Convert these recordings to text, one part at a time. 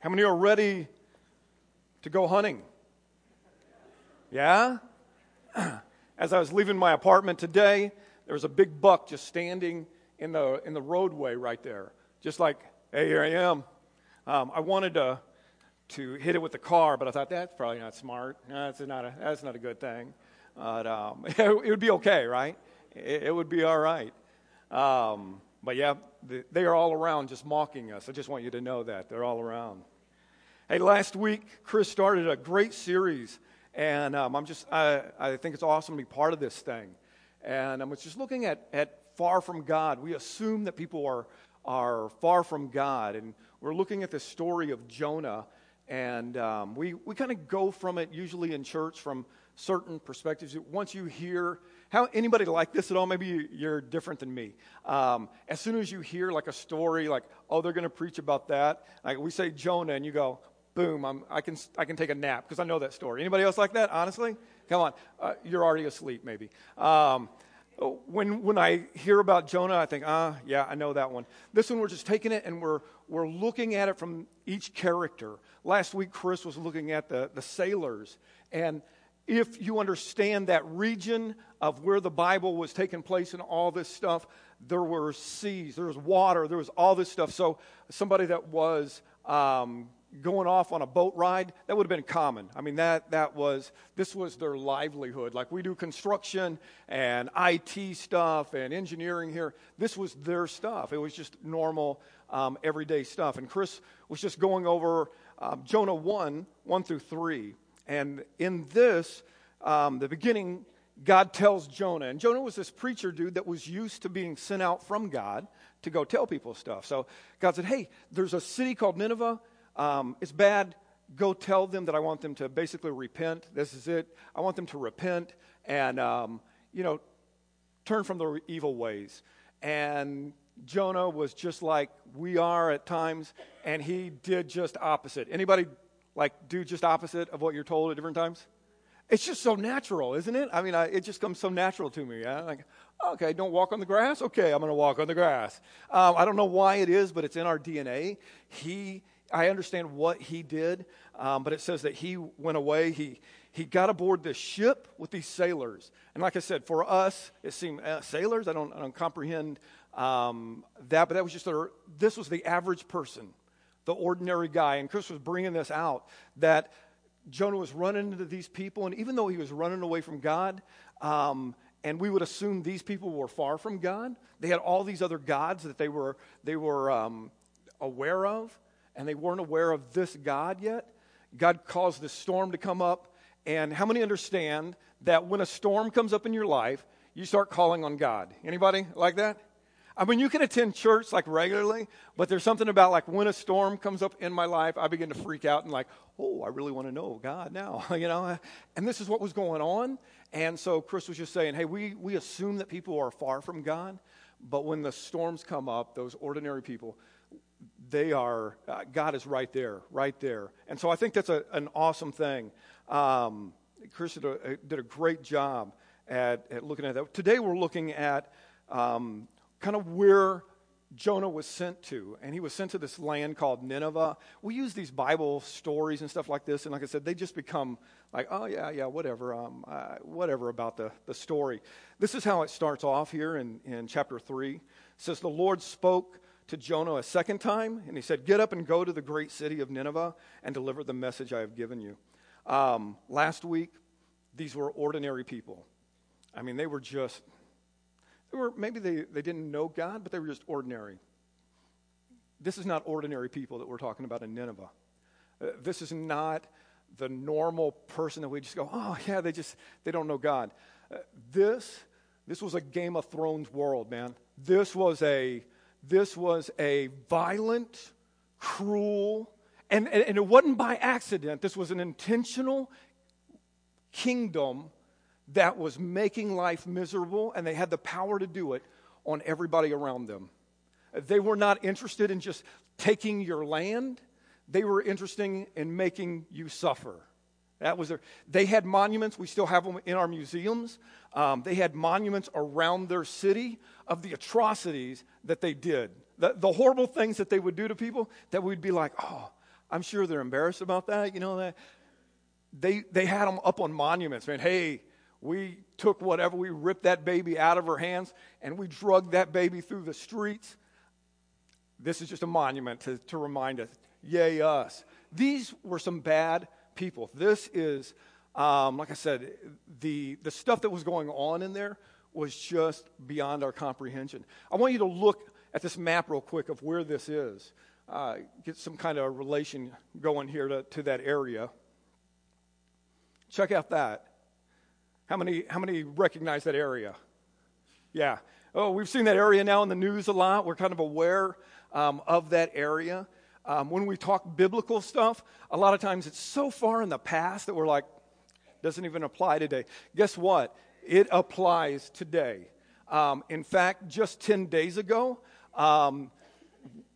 How many are ready to go hunting? Yeah? As I was leaving my apartment today, there was a big buck just standing in the, in the roadway right there. Just like, hey, here I am. Um, I wanted to, to hit it with the car, but I thought that's probably not smart. That's not a, that's not a good thing. But um, it, it, would be okay, right? It, it would be all right. Um, but yeah, they are all around just mocking us. I just want you to know that. They're all around. Hey, last week, Chris started a great series, and um, I'm just, I, I think it's awesome to be part of this thing. And I was just looking at, at far from God. We assume that people are, are far from God, and we're looking at the story of Jonah, and um, we, we kind of go from it usually in church from certain perspectives. Once you hear how anybody like this at all? Maybe you're different than me. Um, as soon as you hear like a story, like oh they're going to preach about that, like we say Jonah, and you go boom, I'm, i can I can take a nap because I know that story. Anybody else like that? Honestly, come on, uh, you're already asleep maybe. Um, when when I hear about Jonah, I think, ah, yeah, I know that one. This one, we're just taking it and we're we're looking at it from each character. Last week, Chris was looking at the the sailors and if you understand that region of where the Bible was taking place and all this stuff, there were seas, there was water, there was all this stuff. So somebody that was um, going off on a boat ride, that would have been common. I mean, that, that was, this was their livelihood. Like we do construction and IT stuff and engineering here. This was their stuff. It was just normal, um, everyday stuff. And Chris was just going over um, Jonah 1, 1 through 3. And in this, um, the beginning, God tells Jonah. And Jonah was this preacher dude that was used to being sent out from God to go tell people stuff. So God said, Hey, there's a city called Nineveh. Um, it's bad. Go tell them that I want them to basically repent. This is it. I want them to repent and, um, you know, turn from their evil ways. And Jonah was just like we are at times, and he did just opposite. Anybody like do just opposite of what you're told at different times? It's just so natural, isn't it? I mean, I, it just comes so natural to me. Yeah? Like, okay, don't walk on the grass. Okay, I'm going to walk on the grass. Um, I don't know why it is, but it's in our DNA. He, I understand what he did, um, but it says that he went away. He he got aboard this ship with these sailors, and like I said, for us, it seemed uh, sailors. I don't I don't comprehend um, that, but that was just a, this was the average person the ordinary guy. And Chris was bringing this out that Jonah was running into these people, and even though he was running away from God, um, and we would assume these people were far from God, they had all these other gods that they were, they were um, aware of, and they weren't aware of this God yet. God caused this storm to come up, and how many understand that when a storm comes up in your life, you start calling on God? Anybody like that? I mean, you can attend church like regularly, but there's something about like when a storm comes up in my life, I begin to freak out and like, oh, I really want to know God now, you know? And this is what was going on. And so Chris was just saying, hey, we, we assume that people are far from God, but when the storms come up, those ordinary people, they are, uh, God is right there, right there. And so I think that's a, an awesome thing. Um, Chris did a, did a, great job at, at looking at that. Today we're looking at um, kind of where Jonah was sent to. And he was sent to this land called Nineveh. We use these Bible stories and stuff like this. And like I said, they just become like, oh, yeah, yeah, whatever, um, uh, whatever about the, the story. This is how it starts off here in, in chapter 3. It says, The Lord spoke to Jonah a second time, and he said, Get up and go to the great city of Nineveh and deliver the message I have given you. Um, last week, these were ordinary people. I mean, they were just they were, maybe they, they didn't know God, but they were just ordinary. This is not ordinary people that we're talking about in Nineveh. Uh, this is not the normal person that we just go, oh, yeah, they just, they don't know God. Uh, this, this was a Game of Thrones world, man. This was a, this was a violent, cruel, and, and, and it wasn't by accident. This was an intentional kingdom that was making life miserable, and they had the power to do it on everybody around them. They were not interested in just taking your land, they were interested in making you suffer. That was their, they had monuments, we still have them in our museums. Um, they had monuments around their city of the atrocities that they did, the, the horrible things that they would do to people that we'd be like, oh, I'm sure they're embarrassed about that. You know that they they had them up on monuments, man. Hey, we took whatever, we ripped that baby out of her hands, and we drugged that baby through the streets. This is just a monument to, to remind us, yay, us. These were some bad people. This is, um, like I said, the, the stuff that was going on in there was just beyond our comprehension. I want you to look at this map real quick of where this is. Uh, get some kind of relation going here to, to that area. Check out that. How many, how many recognize that area? Yeah. Oh, we've seen that area now in the news a lot. We're kind of aware um, of that area. Um, when we talk biblical stuff, a lot of times it's so far in the past that we're like, doesn't even apply today. Guess what? It applies today. Um, in fact, just 10 days ago, um,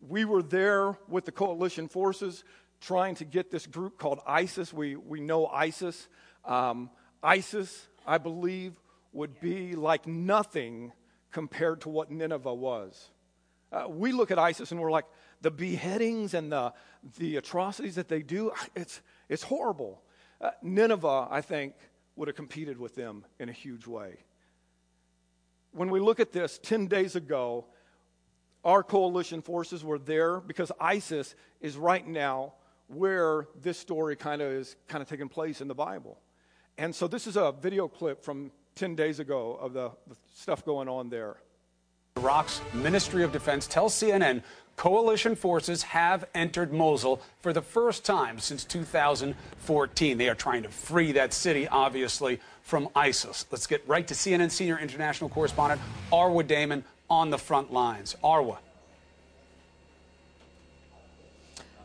we were there with the coalition forces trying to get this group called ISIS. We, we know ISIS. Um, ISIS, I believe, would be like nothing compared to what Nineveh was. Uh, we look at ISIS and we're like, the beheadings and the, the atrocities that they do, it's, it's horrible. Uh, Nineveh, I think, would have competed with them in a huge way. When we look at this, 10 days ago, our coalition forces were there because ISIS is right now where this story kind of is kind of taking place in the Bible. And so this is a video clip from 10 days ago of the, the stuff going on there. Iraq's Ministry of Defense tells CNN coalition forces have entered Mosul for the first time since 2014. They are trying to free that city, obviously, from ISIS. Let's get right to CNN senior international correspondent Arwa Damon on the front lines. Arwa.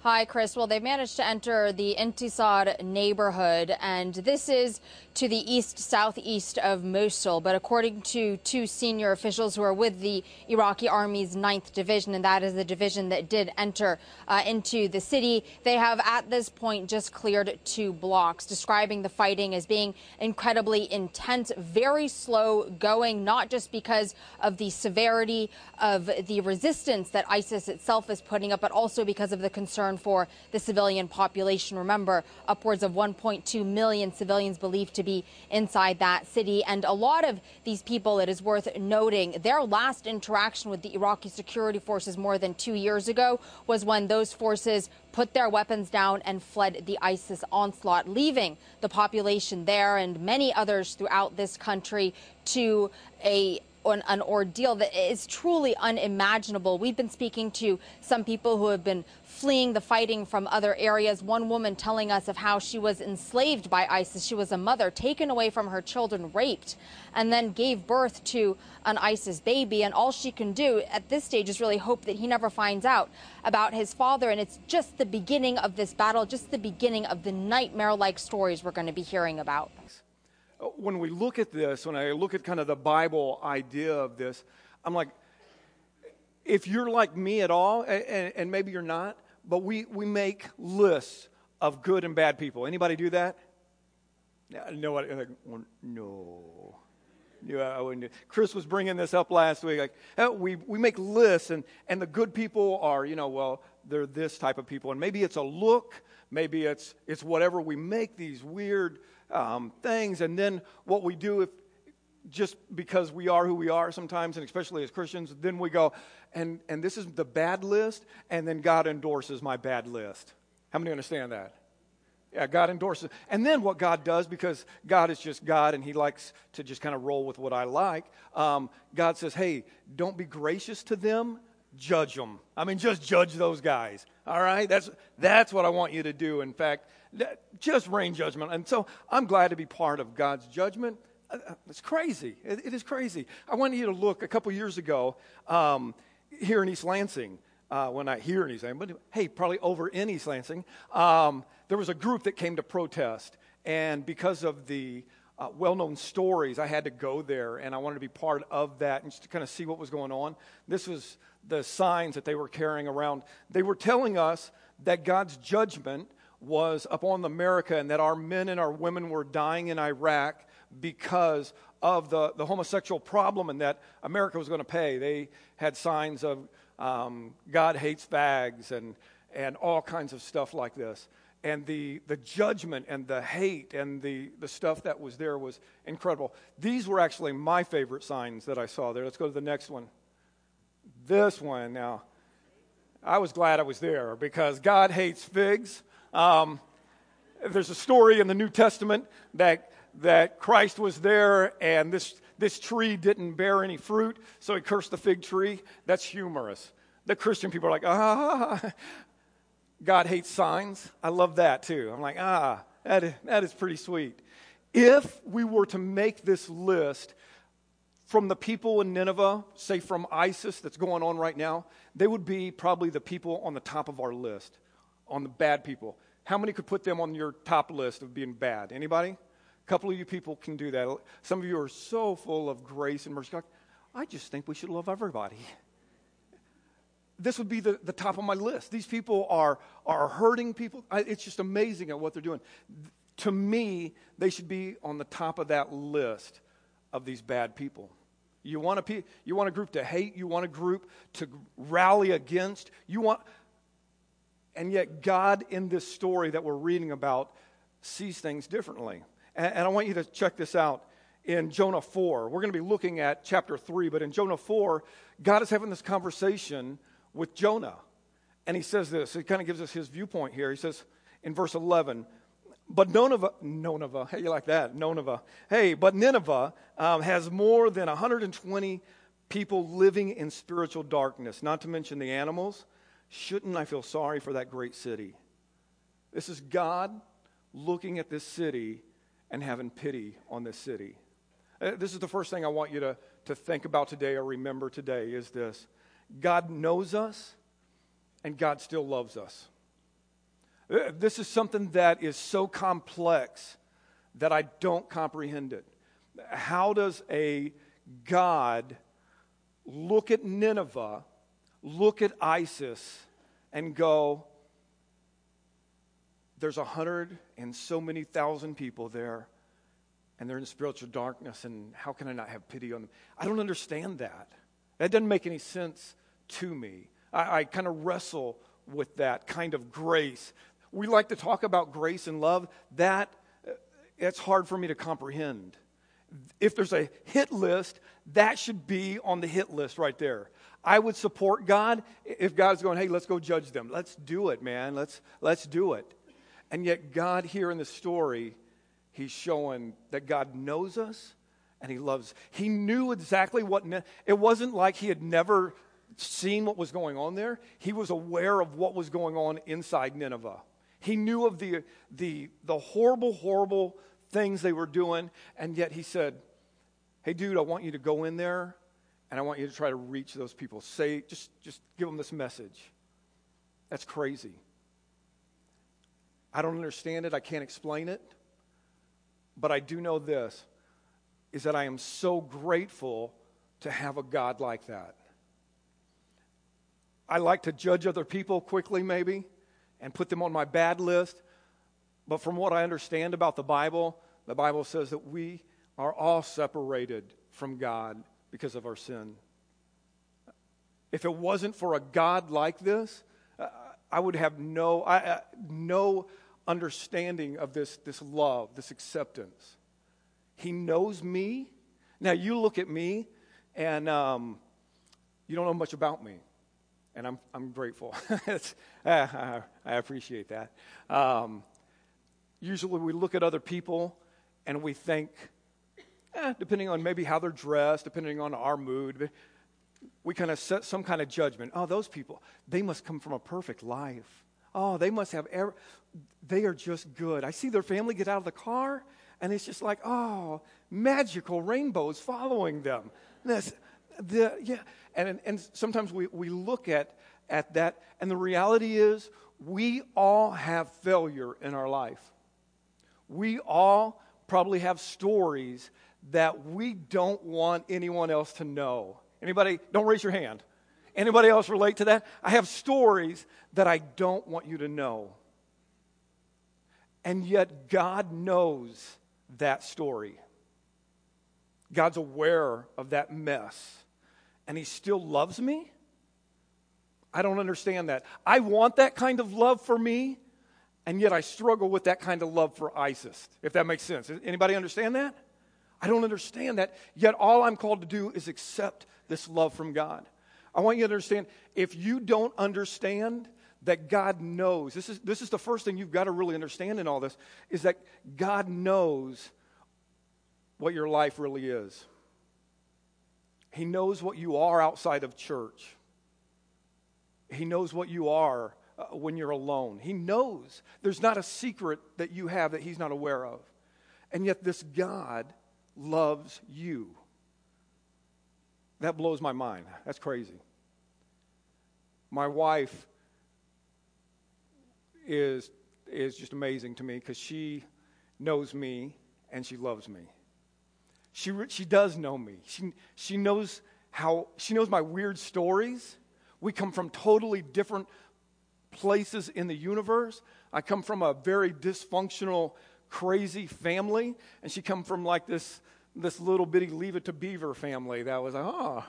Hi, Chris. Well, they've managed to enter the Intisar neighborhood, and this is to the east southeast of Mosul. But according to two senior officials who are with the Iraqi Army's 9th Division, and that is the division that did enter uh, into the city, they have at this point just cleared two blocks, describing the fighting as being incredibly intense, very slow going, not just because of the severity of the resistance that ISIS itself is putting up, but also because of the concern for the civilian population. Remember, upwards of 1.2 million civilians believed to be be inside that city. And a lot of these people, it is worth noting, their last interaction with the Iraqi security forces more than two years ago was when those forces put their weapons down and fled the ISIS onslaught, leaving the population there and many others throughout this country to a an, an, ordeal that is truly unimaginable. We've been speaking to some people who have been fleeing the fighting from other areas. One woman telling us of how she was enslaved by ISIS. She was a mother, taken away from her children, raped, and then gave birth to an ISIS baby. And all she can do at this stage is really hope that he never finds out about his father. And it's just the beginning of this battle, just the beginning of the nightmare like stories we're going to be hearing about. When we look at this, when I look at kind of the Bible idea of this, I'm like, if you're like me at all, and, and maybe you're not, but we, we make lists of good and bad people. Anybody do that? No, like, no. Yeah, I wouldn't do. Chris was bringing this up last week. Like, we, we make lists, and, and the good people are, you know, well, they're this type of people. And maybe it's a look, maybe it's, it's whatever. We make these weird um, things, and then what we do if just because we are who we are sometimes, and especially as Christians, then we go, and, and this is the bad list, and then God endorses my bad list. How many understand that? Yeah, God endorses. And then what God does, because God is just God and He likes to just kind of roll with what I like, um, God says, hey, don't be gracious to them, judge them. I mean, just judge those guys. All right? That's, that's what I want you to do. In fact, just rain judgment. And so I'm glad to be part of God's judgment. Uh, uh, it's crazy. it, is crazy. I want you to look a couple years ago. Um, here in East Lansing, uh, well, not here in East Lansing, but hey, probably over in East Lansing, um, there was a group that came to protest. And because of the uh, well known stories, I had to go there and I wanted to be part of that and just to kind of see what was going on. This was the signs that they were carrying around. They were telling us that God's judgment was upon America and that our men and our women were dying in Iraq because of the, the homosexual problem and that America was going to pay. They had signs of um, God hates fags and, and all kinds of stuff like this. And the, the judgment and the hate and the, the stuff that was there was incredible. These were actually my favorite signs that I saw there. Let's go to the next one. This one now. I was glad I was there because God hates figs. Um, there's a story in the New Testament that, that Christ was there and this, this tree didn't bear any fruit, so he cursed the fig tree. That's humorous. The Christian people are like, ah, God hates signs. I love that too. I'm like, ah, that is, that is pretty sweet. If we were to make this list from the people in Nineveh, say from ISIS that's going on right now, they would be probably the people on the top of our list, on the bad people. How many could put them on your top list of being bad? Anybody? A couple of you people can do that. Some of you are so full of grace and mercy. I just think we should love everybody this would be the, the top of my list. These people are, are hurting people. I, it's just amazing at what they're doing. To me, they should be on the top of that list of these bad people. You want, a, you want a group to hate, you want a group to rally against, you want, and yet God in this story that we're reading about sees things differently. And, and I want you to check this out in Jonah 4. We're going to be looking at chapter 3, but in Jonah 4, God is having this conversation with Jonah. And he says this, he kind of gives us his viewpoint here. He says in verse 11, but Nineveh, Nineveh, hey, you like that? Nineveh. Hey, but Nineveh um, has more than 120 people living in spiritual darkness, not to mention the animals. Shouldn't I feel sorry for that great city? This is God looking at this city and having pity on this city. Uh, this is the first thing I want you to, to think about today or remember today is this God knows us and God still loves us. Uh, this is something that is so complex that I don't comprehend it. How does a God look at Nineveh, look at ISIS, and go, there's a hundred and so many thousand people there, and they're in spiritual darkness, and how can I not have pity on them? I don't understand that. That doesn't make any sense to me. I, I kind of wrestle with that kind of grace. We like to talk about grace and love. That, uh, it's hard for me to comprehend. If there's a hit list, that should be on the hit list right there. I would support God if God's going, hey, let's go judge them. Let's do it, man. Let's, let's do it. And yet, God here in the story, He's showing that God knows us and He loves. He knew exactly what. It wasn't like He had never seen what was going on there. He was aware of what was going on inside Nineveh. He knew of the, the, the horrible, horrible things they were doing, and yet he said, Hey, dude, I want you to go in there and I want you to try to reach those people. Say, just, just give them this message. That's crazy. I don't understand it. I can't explain it. But I do know this is that I am so grateful to have a God like that. I like to judge other people quickly, maybe, and put them on my bad list. But from what I understand about the Bible, the Bible says that we are all separated from God because of our sin. If it wasn't for a God like this, I would have no, I, no understanding of this, this love, this acceptance. He knows me. Now, you look at me, and um, you don't know much about me and I'm, I'm grateful. I, I, appreciate that. Um, usually we look at other people and we think, eh, depending on maybe how they're dressed, depending on our mood, we kind of set some kind of judgment. Oh, those people, they must come from a perfect life. Oh, they must have, ever, they are just good. I see their family get out of the car, and it's just like, oh, magical rainbows following them. This, the, yeah. And, and sometimes we, we look at, at that, and the reality is we all have failure in our life. We all probably have stories that we don't want anyone else to know. Anybody, don't raise your hand. Anybody else relate to that? I have stories that I don't want you to know. And yet, God knows that story. God's aware of that mess and he still loves me? I don't understand that. I want that kind of love for me, and yet I struggle with that kind of love for ISIS, if that makes sense. Anybody understand that? I don't understand that. Yet all I'm called to do is accept this love from God. I want you to understand if you don't understand that God knows, this is, this is the first thing you've got to really understand in all this, is that God knows what your life really is. He knows what you are outside of church. He knows what you are uh, when you're alone. He knows there's not a secret that you have that He's not aware of. And yet, this God loves you. That blows my mind. That's crazy. My wife is, is just amazing to me because she knows me and she loves me. She, she does know me. She, she knows how, she knows my weird stories. We come from totally different places in the universe. I come from a very dysfunctional, crazy family, and she come from like this, this little bitty Leave It to Beaver family that was like, oh.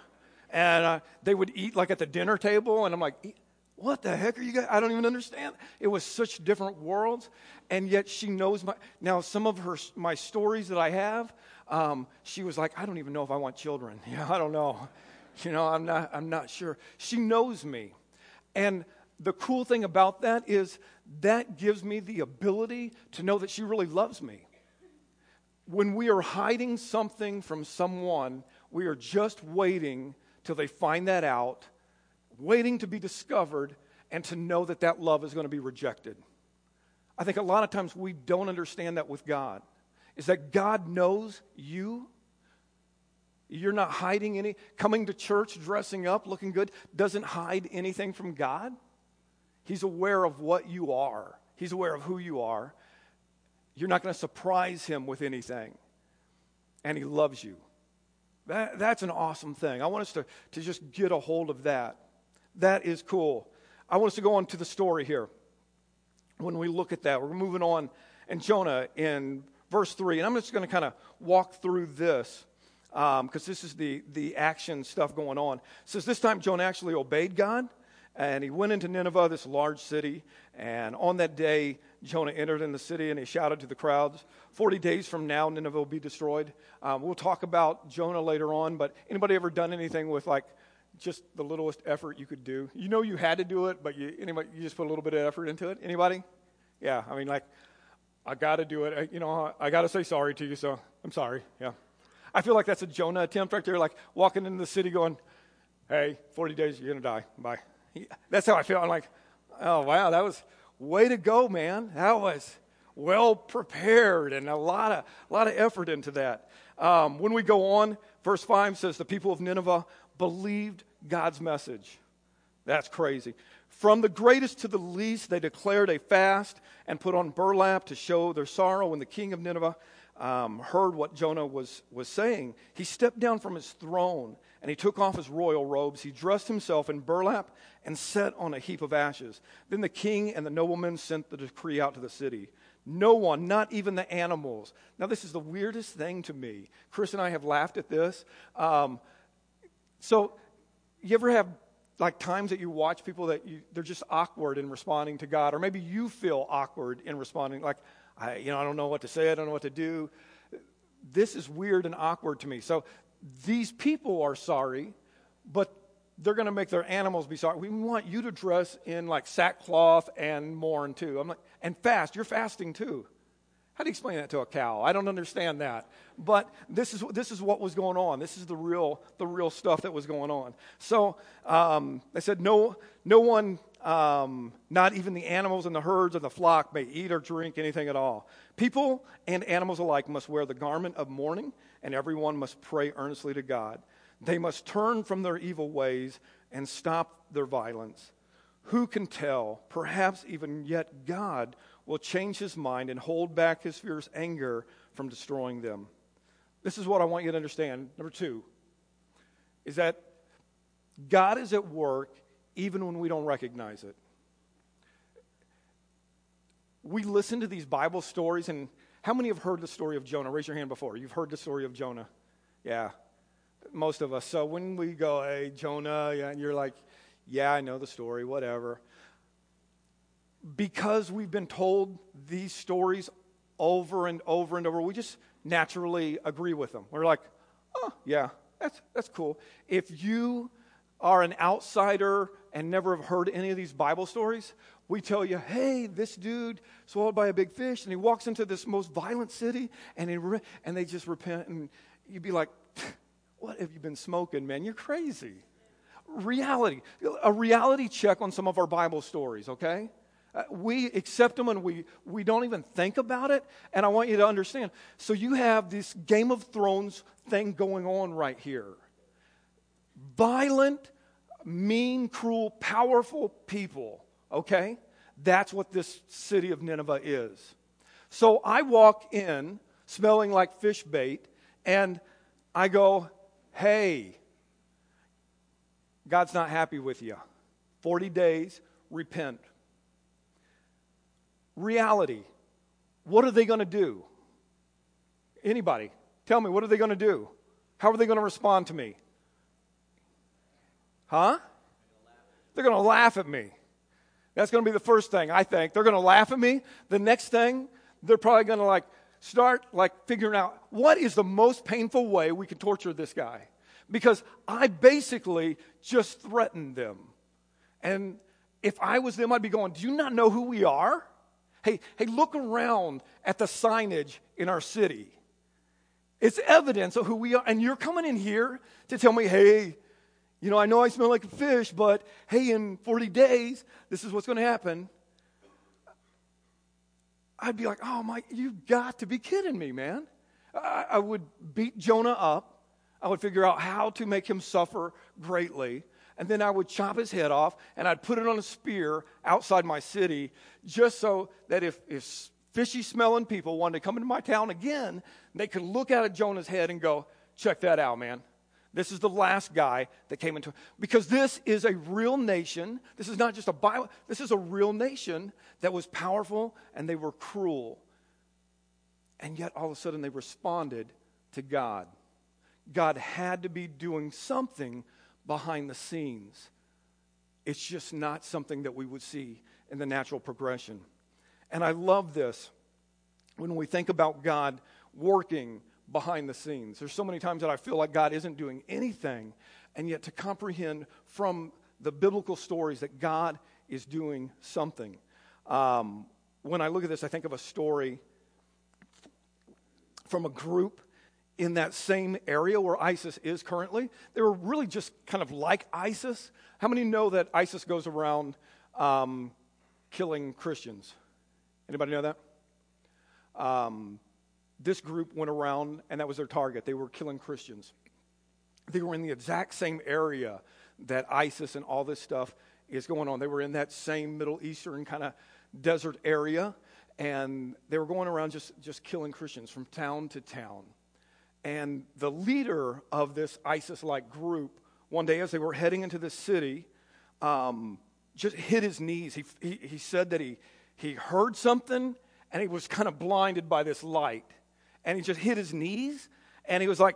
And uh, they would eat like at the dinner table, and I'm like, what the heck are you guys? I don't even understand. It was such different worlds, and yet she knows my. Now, some of her my stories that I have, um, she was like, I don't even know if I want children. Yeah, I don't know. You know, I'm not. I'm not sure. She knows me, and the cool thing about that is that gives me the ability to know that she really loves me. When we are hiding something from someone, we are just waiting till they find that out, waiting to be discovered, and to know that that love is going to be rejected. I think a lot of times we don't understand that with God. Is that God knows you? You're not hiding any. Coming to church, dressing up, looking good, doesn't hide anything from God. He's aware of what you are, He's aware of who you are. You're not going to surprise Him with anything. And He loves you. That, that's an awesome thing. I want us to, to just get a hold of that. That is cool. I want us to go on to the story here. When we look at that, we're moving on. And Jonah in verse 3, and I'm just going to kind of walk through this because um, this is the, the action stuff going on. It says this time Jonah actually obeyed God and he went into Nineveh, this large city. And on that day, Jonah entered in the city and he shouted to the crowds, 40 days from now, Nineveh will be destroyed. Um, we'll talk about Jonah later on, but anybody ever done anything with like just the littlest effort you could do? You know you had to do it, but you, anybody, you just put a little bit of effort into it? Anybody? Yeah, I mean, like, I got to do it. I, you know, I got to say sorry to you, so I'm sorry. Yeah. I feel like that's a Jonah attempt right there, like walking into the city going, hey, 40 days, you're going to die. Bye. That's how I feel. I'm like, oh, wow, that was way to go, man. That was well prepared and a lot of, a lot of effort into that. Um, when we go on, verse 5 says, The people of Nineveh believed God's message. That's crazy. From the greatest to the least, they declared a fast and put on burlap to show their sorrow. When the king of Nineveh um, heard what Jonah was, was saying, he stepped down from his throne and he took off his royal robes. He dressed himself in burlap and sat on a heap of ashes. Then the king and the noblemen sent the decree out to the city. No one, not even the animals. Now, this is the weirdest thing to me. Chris and I have laughed at this. Um, so, you ever have like times that you watch people that you, they're just awkward in responding to God, or maybe you feel awkward in responding, like, I, you know, I don't know what to say, I don't know what to do. This is weird and awkward to me. So these people are sorry, but they're going to make their animals be sorry. We want you to dress in like sackcloth and mourn too. I'm like, and fast. You're fasting too. How do you explain that to a cow? I don't understand that. But this is, this is what was going on. This is the real, the real stuff that was going on. So um, they said, no, no one, um, not even the animals and the herds and the flock, may eat or drink anything at all. People and animals alike must wear the garment of mourning and everyone must pray earnestly to God. They must turn from their evil ways and stop their violence. Who can tell? Perhaps even yet God will change his mind and hold back his fierce anger from destroying them. This is what I want you to understand. Number two is that God is at work even when we don't recognize it. We listen to these Bible stories and how many have heard the story of Jonah? Raise your hand before. You've heard the story of Jonah. Yeah, most of us. So when we go, hey, Jonah, yeah, and you're like, Yeah, I know the story, whatever. Because we've been told these stories over and over and over, we just naturally agree with them. We're like, oh, yeah, that's, that's cool. If you are an outsider and never have heard any of these Bible stories, we tell you, hey, this dude swallowed by a big fish, and he walks into this most violent city, and, he re- and they just repent, and you'd be like, what have you been smoking, man? You're crazy. Reality, a reality check on some of our Bible stories, okay? Uh, we accept them and we, we don't even think about it. And I want you to understand. So you have this Game of Thrones thing going on right here. Violent, mean, cruel, powerful people, okay? That's what this city of Nineveh is. So I walk in smelling like fish bait and I go, hey, God's not happy with you. 40 days, repent. Reality. What are they going to do? Anybody? Tell me, what are they going to do? How are they going to respond to me? Huh? They're going to laugh at me. That's going to be the first thing, I think. They're going to laugh at me. The next thing, they're probably going to like start like figuring out what is the most painful way we can torture this guy. Because I basically just threatened them. And if I was them, I'd be going, Do you not know who we are? Hey, hey, look around at the signage in our city. It's evidence of who we are. And you're coming in here to tell me, hey, you know, I know I smell like a fish, but hey, in 40 days, this is what's going to happen. I'd be like, oh my, you've got to be kidding me, man. I, I would beat Jonah up. I would figure out how to make him suffer greatly. And then I would chop his head off and I'd put it on a spear outside my city just so that if, if fishy smelling people wanted to come into my town again, they could look at Jonah's head and go, check that out, man. This is the last guy that came into because this is a real nation. This is not just a Bible. This is a real nation that was powerful and they were cruel. And yet all of a sudden they responded to God. God had to be doing something behind the scenes. It's just not something that we would see in the natural progression. And I love this when we think about God working behind the scenes. There's so many times that I feel like God isn't doing anything, and yet to comprehend from the biblical stories that God is doing something. Um, when I look at this, I think of a story from a group in that same area where ISIS is currently. They were really just kind of like ISIS. How many know that ISIS goes around um, killing Christians? Anybody know that? Um, this group went around, and that was their target. They were killing Christians. They were in the exact same area that ISIS and all this stuff is going on. They were in that same Middle Eastern kind of desert area, and they were going around just, just killing Christians from town to town. And the leader of this ISIS like group, one day as they were heading into the city, um, just hit his knees. He, he, he said that he, he heard something and he was kind of blinded by this light and he just hit his knees and he was like,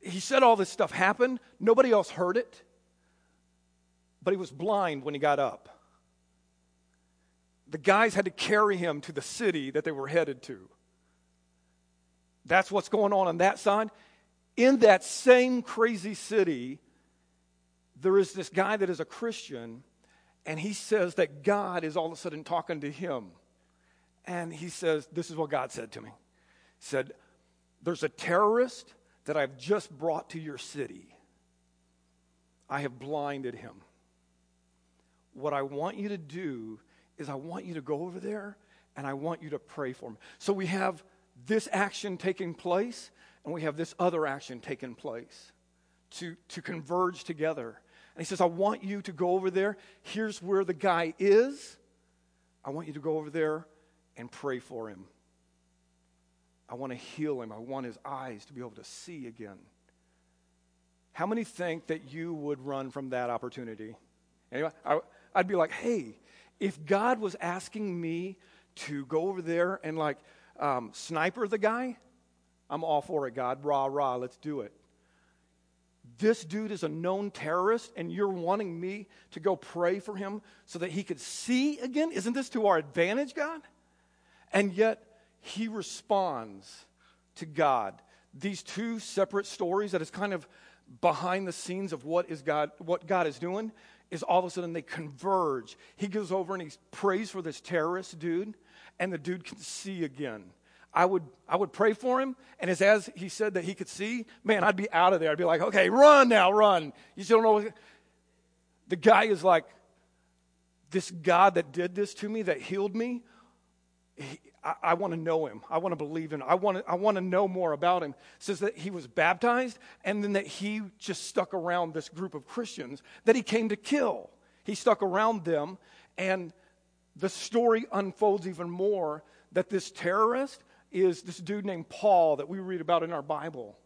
he said all this stuff happened. Nobody else heard it, but he was blind when he got up. The guys had to carry him to the city that they were headed to. That's what's going on on that side. In that same crazy city, there is this guy that is a Christian, and he says that God is all of a sudden talking to him. And he says, This is what God said to me said, There's a terrorist that I've just brought to your city. I have blinded him. What I want you to do is, I want you to go over there and I want you to pray for him. So we have this action taking place and we have this other action taking place to, to converge together. And he says, I want you to go over there. Here's where the guy is. I want you to go over there and pray for him. I want to heal him. I want his eyes to be able to see again. How many think that you would run from that opportunity? Anyway, I, I'd be like, hey, if God was asking me to go over there and like um, sniper the guy, I'm all for it, God. Rah, rah, let's do it. this dude is a known terrorist and you're wanting me to go pray for him so that he could see again? Isn't this to our advantage, God? And yet he responds to God. These two separate stories that is kind of behind the scenes of what is God what God is doing is all of a sudden they converge. He goes over and he prays for this terrorist dude and the dude can see again. I would, I would pray for him, and as, as he said that he could see, man, I'd be out of there. I'd be like, okay, run now, run. You still don't know. The guy is like, this God that did this to me, that healed me, he, I, I want to know him. I want to believe him. I want to, I want to know more about him. It says that he was baptized, and then that he just stuck around this group of Christians that he came to kill. He stuck around them, and the story unfolds even more that this terrorist is this dude named Paul that we read about in our Bible.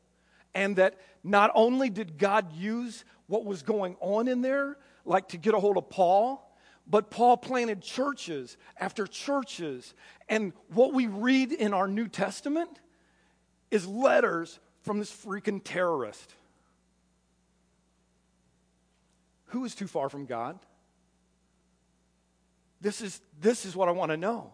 And that not only did God use what was going on in there, like to get a hold of Paul, but Paul planted churches after churches. And what we read in our New Testament is letters from this freaking terrorist. Who is too far from God? This is, this is what I want to know.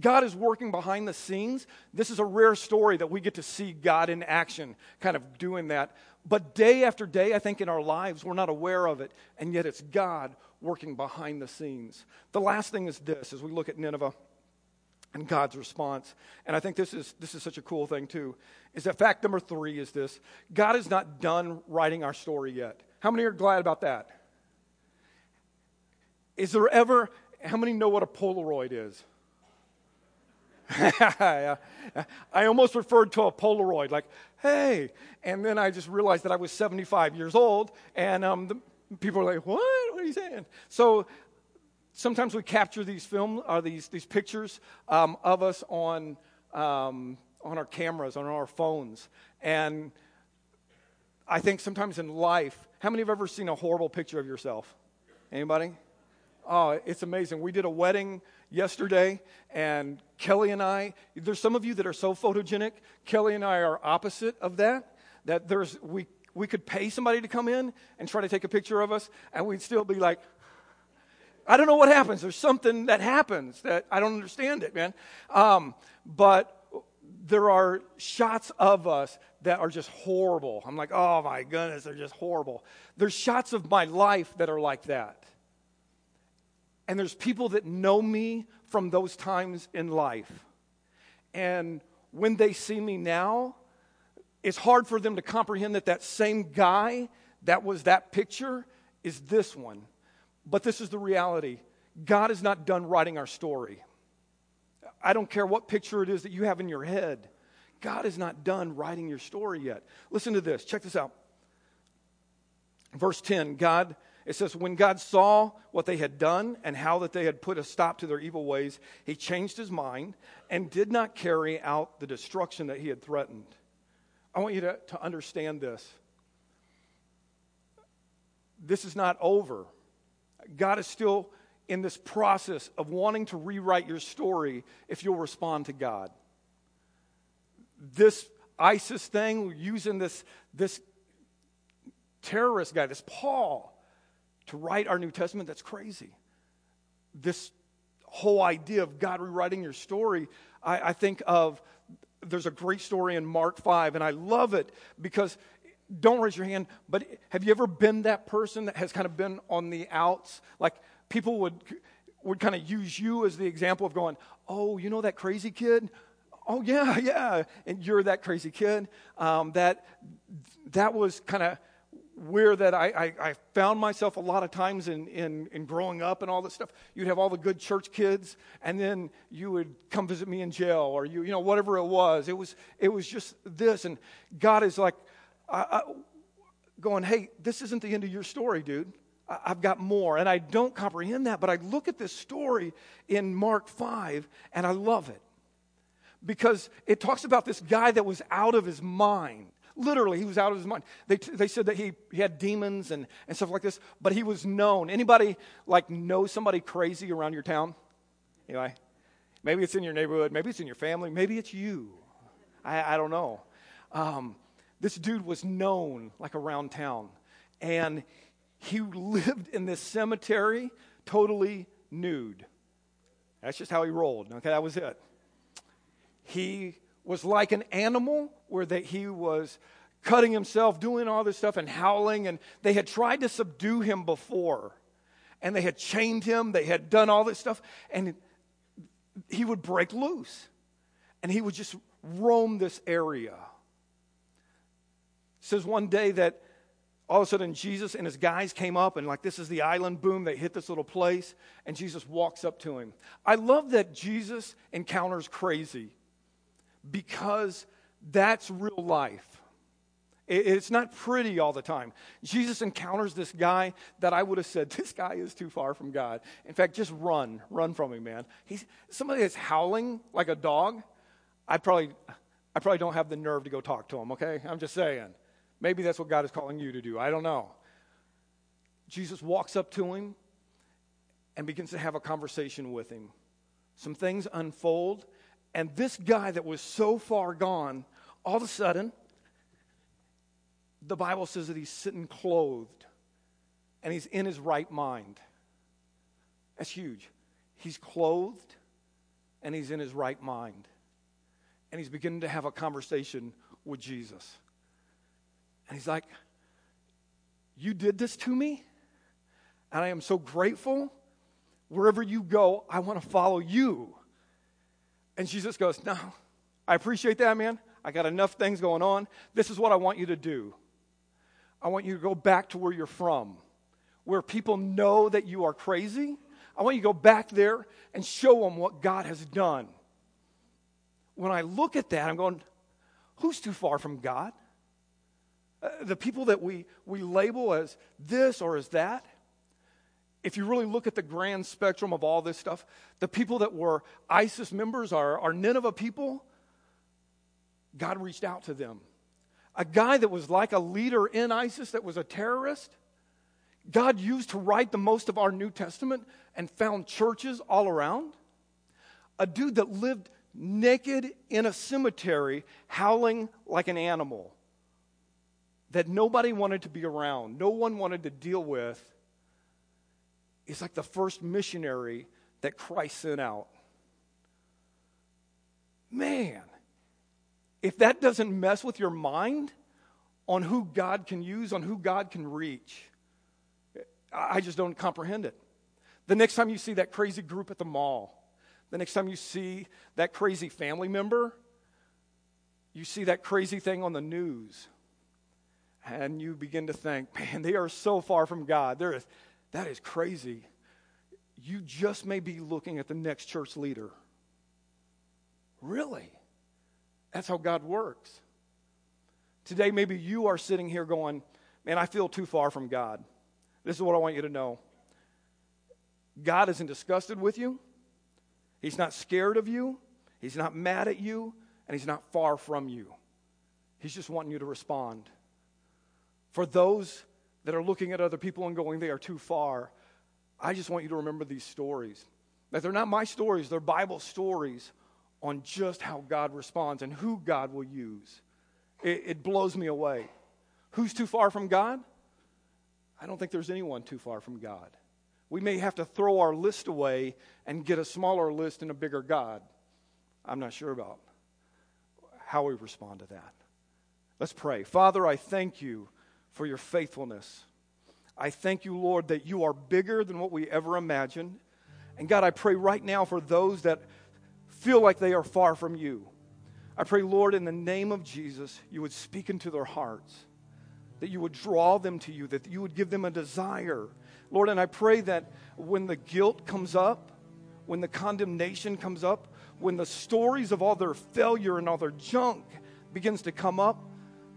God is working behind the scenes. This is a rare story that we get to see God in action, kind of doing that. But day after day, I think in our lives, we're not aware of it, and yet it's God working behind the scenes. The last thing is this as we look at Nineveh and God's response. And I think this is, this is such a cool thing, too, is that fact number three is this God is not done writing our story yet. How many are glad about that? Is there ever, how many know what a Polaroid is? I almost referred to a Polaroid, like, hey. And then I just realized that I was 75 years old, and um, the, people are like, what? What are you saying? So sometimes we capture these film, or uh, these, these pictures um, of us on, um, on our cameras, on our phones. And I think sometimes in life, how many have ever seen a horrible picture of yourself? Anybody? Oh, it's amazing. We did a wedding yesterday, and Kelly and I, there's some of you that are so photogenic. Kelly and I are opposite of that. That there's, we, we could pay somebody to come in and try to take a picture of us, and we'd still be like, I don't know what happens. There's something that happens that I don't understand it, man. Um, but there are shots of us that are just horrible. I'm like, oh my goodness, they're just horrible. There's shots of my life that are like that. And there's people that know me from those times in life. And when they see me now, it's hard for them to comprehend that that same guy that was that picture is this one. But this is the reality God is not done writing our story. I don't care what picture it is that you have in your head. God is not done writing your story yet. Listen to this. Check this out. Verse 10 God it says, When God saw what they had done and how that they had put a stop to their evil ways, he changed his mind and did not carry out the destruction that he had threatened. I want you to, to understand this. This is not over. God is still in this process of wanting to rewrite your story if you'll respond to God. This ISIS thing, using this, this terrorist guy, this Paul, to write our New Testament, that's crazy. This whole idea of God rewriting your story, I, I think of there's a great story in Mark 5, and I love it because don't raise your hand, but have you ever been that person that has kind of been on the outs? Like people would would kind of use you as the example of going, "Oh, you know that crazy kid? Oh yeah, yeah," and you're that crazy kid. Um, that that was kind of where that I, I, I, found myself a lot of times in, in, in growing up and all this stuff. You'd have all the good church kids, and then you would come visit me in jail, or you, you know, whatever it was. It was, it was just this. And God is like, I, I, going, hey, this isn't the end of your story, dude. I've got more. And I don't comprehend that, but I look at this story in Mark 5, and I love it. Because it talks about this guy that was out of his mind Literally, he was out of his mind. They, they said that he, he had demons and, and stuff like this, but he was known. Anybody like know somebody crazy around your town? Anyway, maybe it's in your neighborhood, maybe it's in your family, maybe it's you. I, I don't know. Um, this dude was known like around town. And he lived in this cemetery totally nude. That's just how he rolled. Okay, that was it. He was like an animal where that he was cutting himself, doing all this stuff and howling. And they had tried to subdue him before. And they had chained him, they had done all this stuff. And he would break loose. And he would just roam this area. It says one day that all of a sudden Jesus and his guys came up and like this is the island boom they hit this little place and Jesus walks up to him. I love that Jesus encounters crazy because that's real life. It's not pretty all the time. Jesus encounters this guy that I would have said, This guy is too far from God. In fact, just run. Run from him, man. He's somebody that's howling like a dog. I probably I probably don't have the nerve to go talk to him, okay? I'm just saying. Maybe that's what God is calling you to do. I don't know. Jesus walks up to him and begins to have a conversation with him. Some things unfold, and this guy that was so far gone, all of a sudden, the Bible says that he's sitting clothed and he's in his right mind. That's huge. He's clothed and he's in his right mind. And he's beginning to have a conversation with Jesus. And he's like, You did this to me, and I am so grateful. Wherever you go, I want to follow you. And Jesus goes, No, I appreciate that, man. I got enough things going on. This is what I want you to do. I want you to go back to where you're from, where people know that you are crazy. I want you to go back there and show them what God has done. When I look at that, I'm going, who's too far from God? Uh, the people that we, we label as this or as that, if you really look at the grand spectrum of all this stuff, the people that were ISIS members are, are Nineveh people, God reached out to them. A guy that was like a leader in ISIS, that was a terrorist, God used to write the most of our New Testament and found churches all around. A dude that lived naked in a cemetery, howling like an animal that nobody wanted to be around, no one wanted to deal with, is like the first missionary that Christ sent out. Man, if that doesn't mess with your mind on who God can use, on who God can reach, I just don't comprehend it. The next time you see that crazy group at the mall, the next time you see that crazy family member, you see that crazy thing on the news, and you begin to think, man, they are so far from God. There is, that is crazy. You just may be looking at the next church leader. Really? That's how God works. Today, maybe you are sitting here going, man, I feel too far from God. This is what I want you to know God isn't disgusted with you, He's not scared of you, He's not mad at you, and He's not far from you. He's just wanting you to respond. For those that are looking at other people and going, they are too far, I just want you to remember these stories. That they're not my stories, they're Bible stories on just how God responds and who God will use. It, it blows me away. Who's too far from God? I don't think there's anyone too far from God. We may have to throw our list away and get a smaller list and a bigger God. I'm not sure about how we respond to that. Let's pray. Father, I thank you for your faithfulness. I thank you, Lord, that you are bigger than what we ever imagined. And God, I pray right now for those that feel like they are far from you. I pray, Lord, in the name of Jesus, you would speak into their hearts, that you would draw them to you, that you would give them a desire. Lord, and I pray that when the guilt comes up, when the condemnation comes up, when the stories of all their failure and all their junk begins to come up,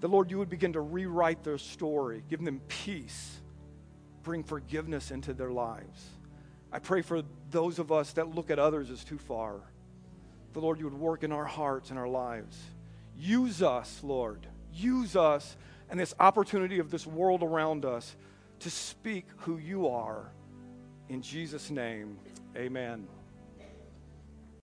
the Lord, you would begin to rewrite their story, give them peace, bring forgiveness into their lives. I pray for those of us that look at others as too far. The Lord, you would work in our hearts and our lives. Use us, Lord. Use us and this opportunity of this world around us to speak who you are. In Jesus' name, amen.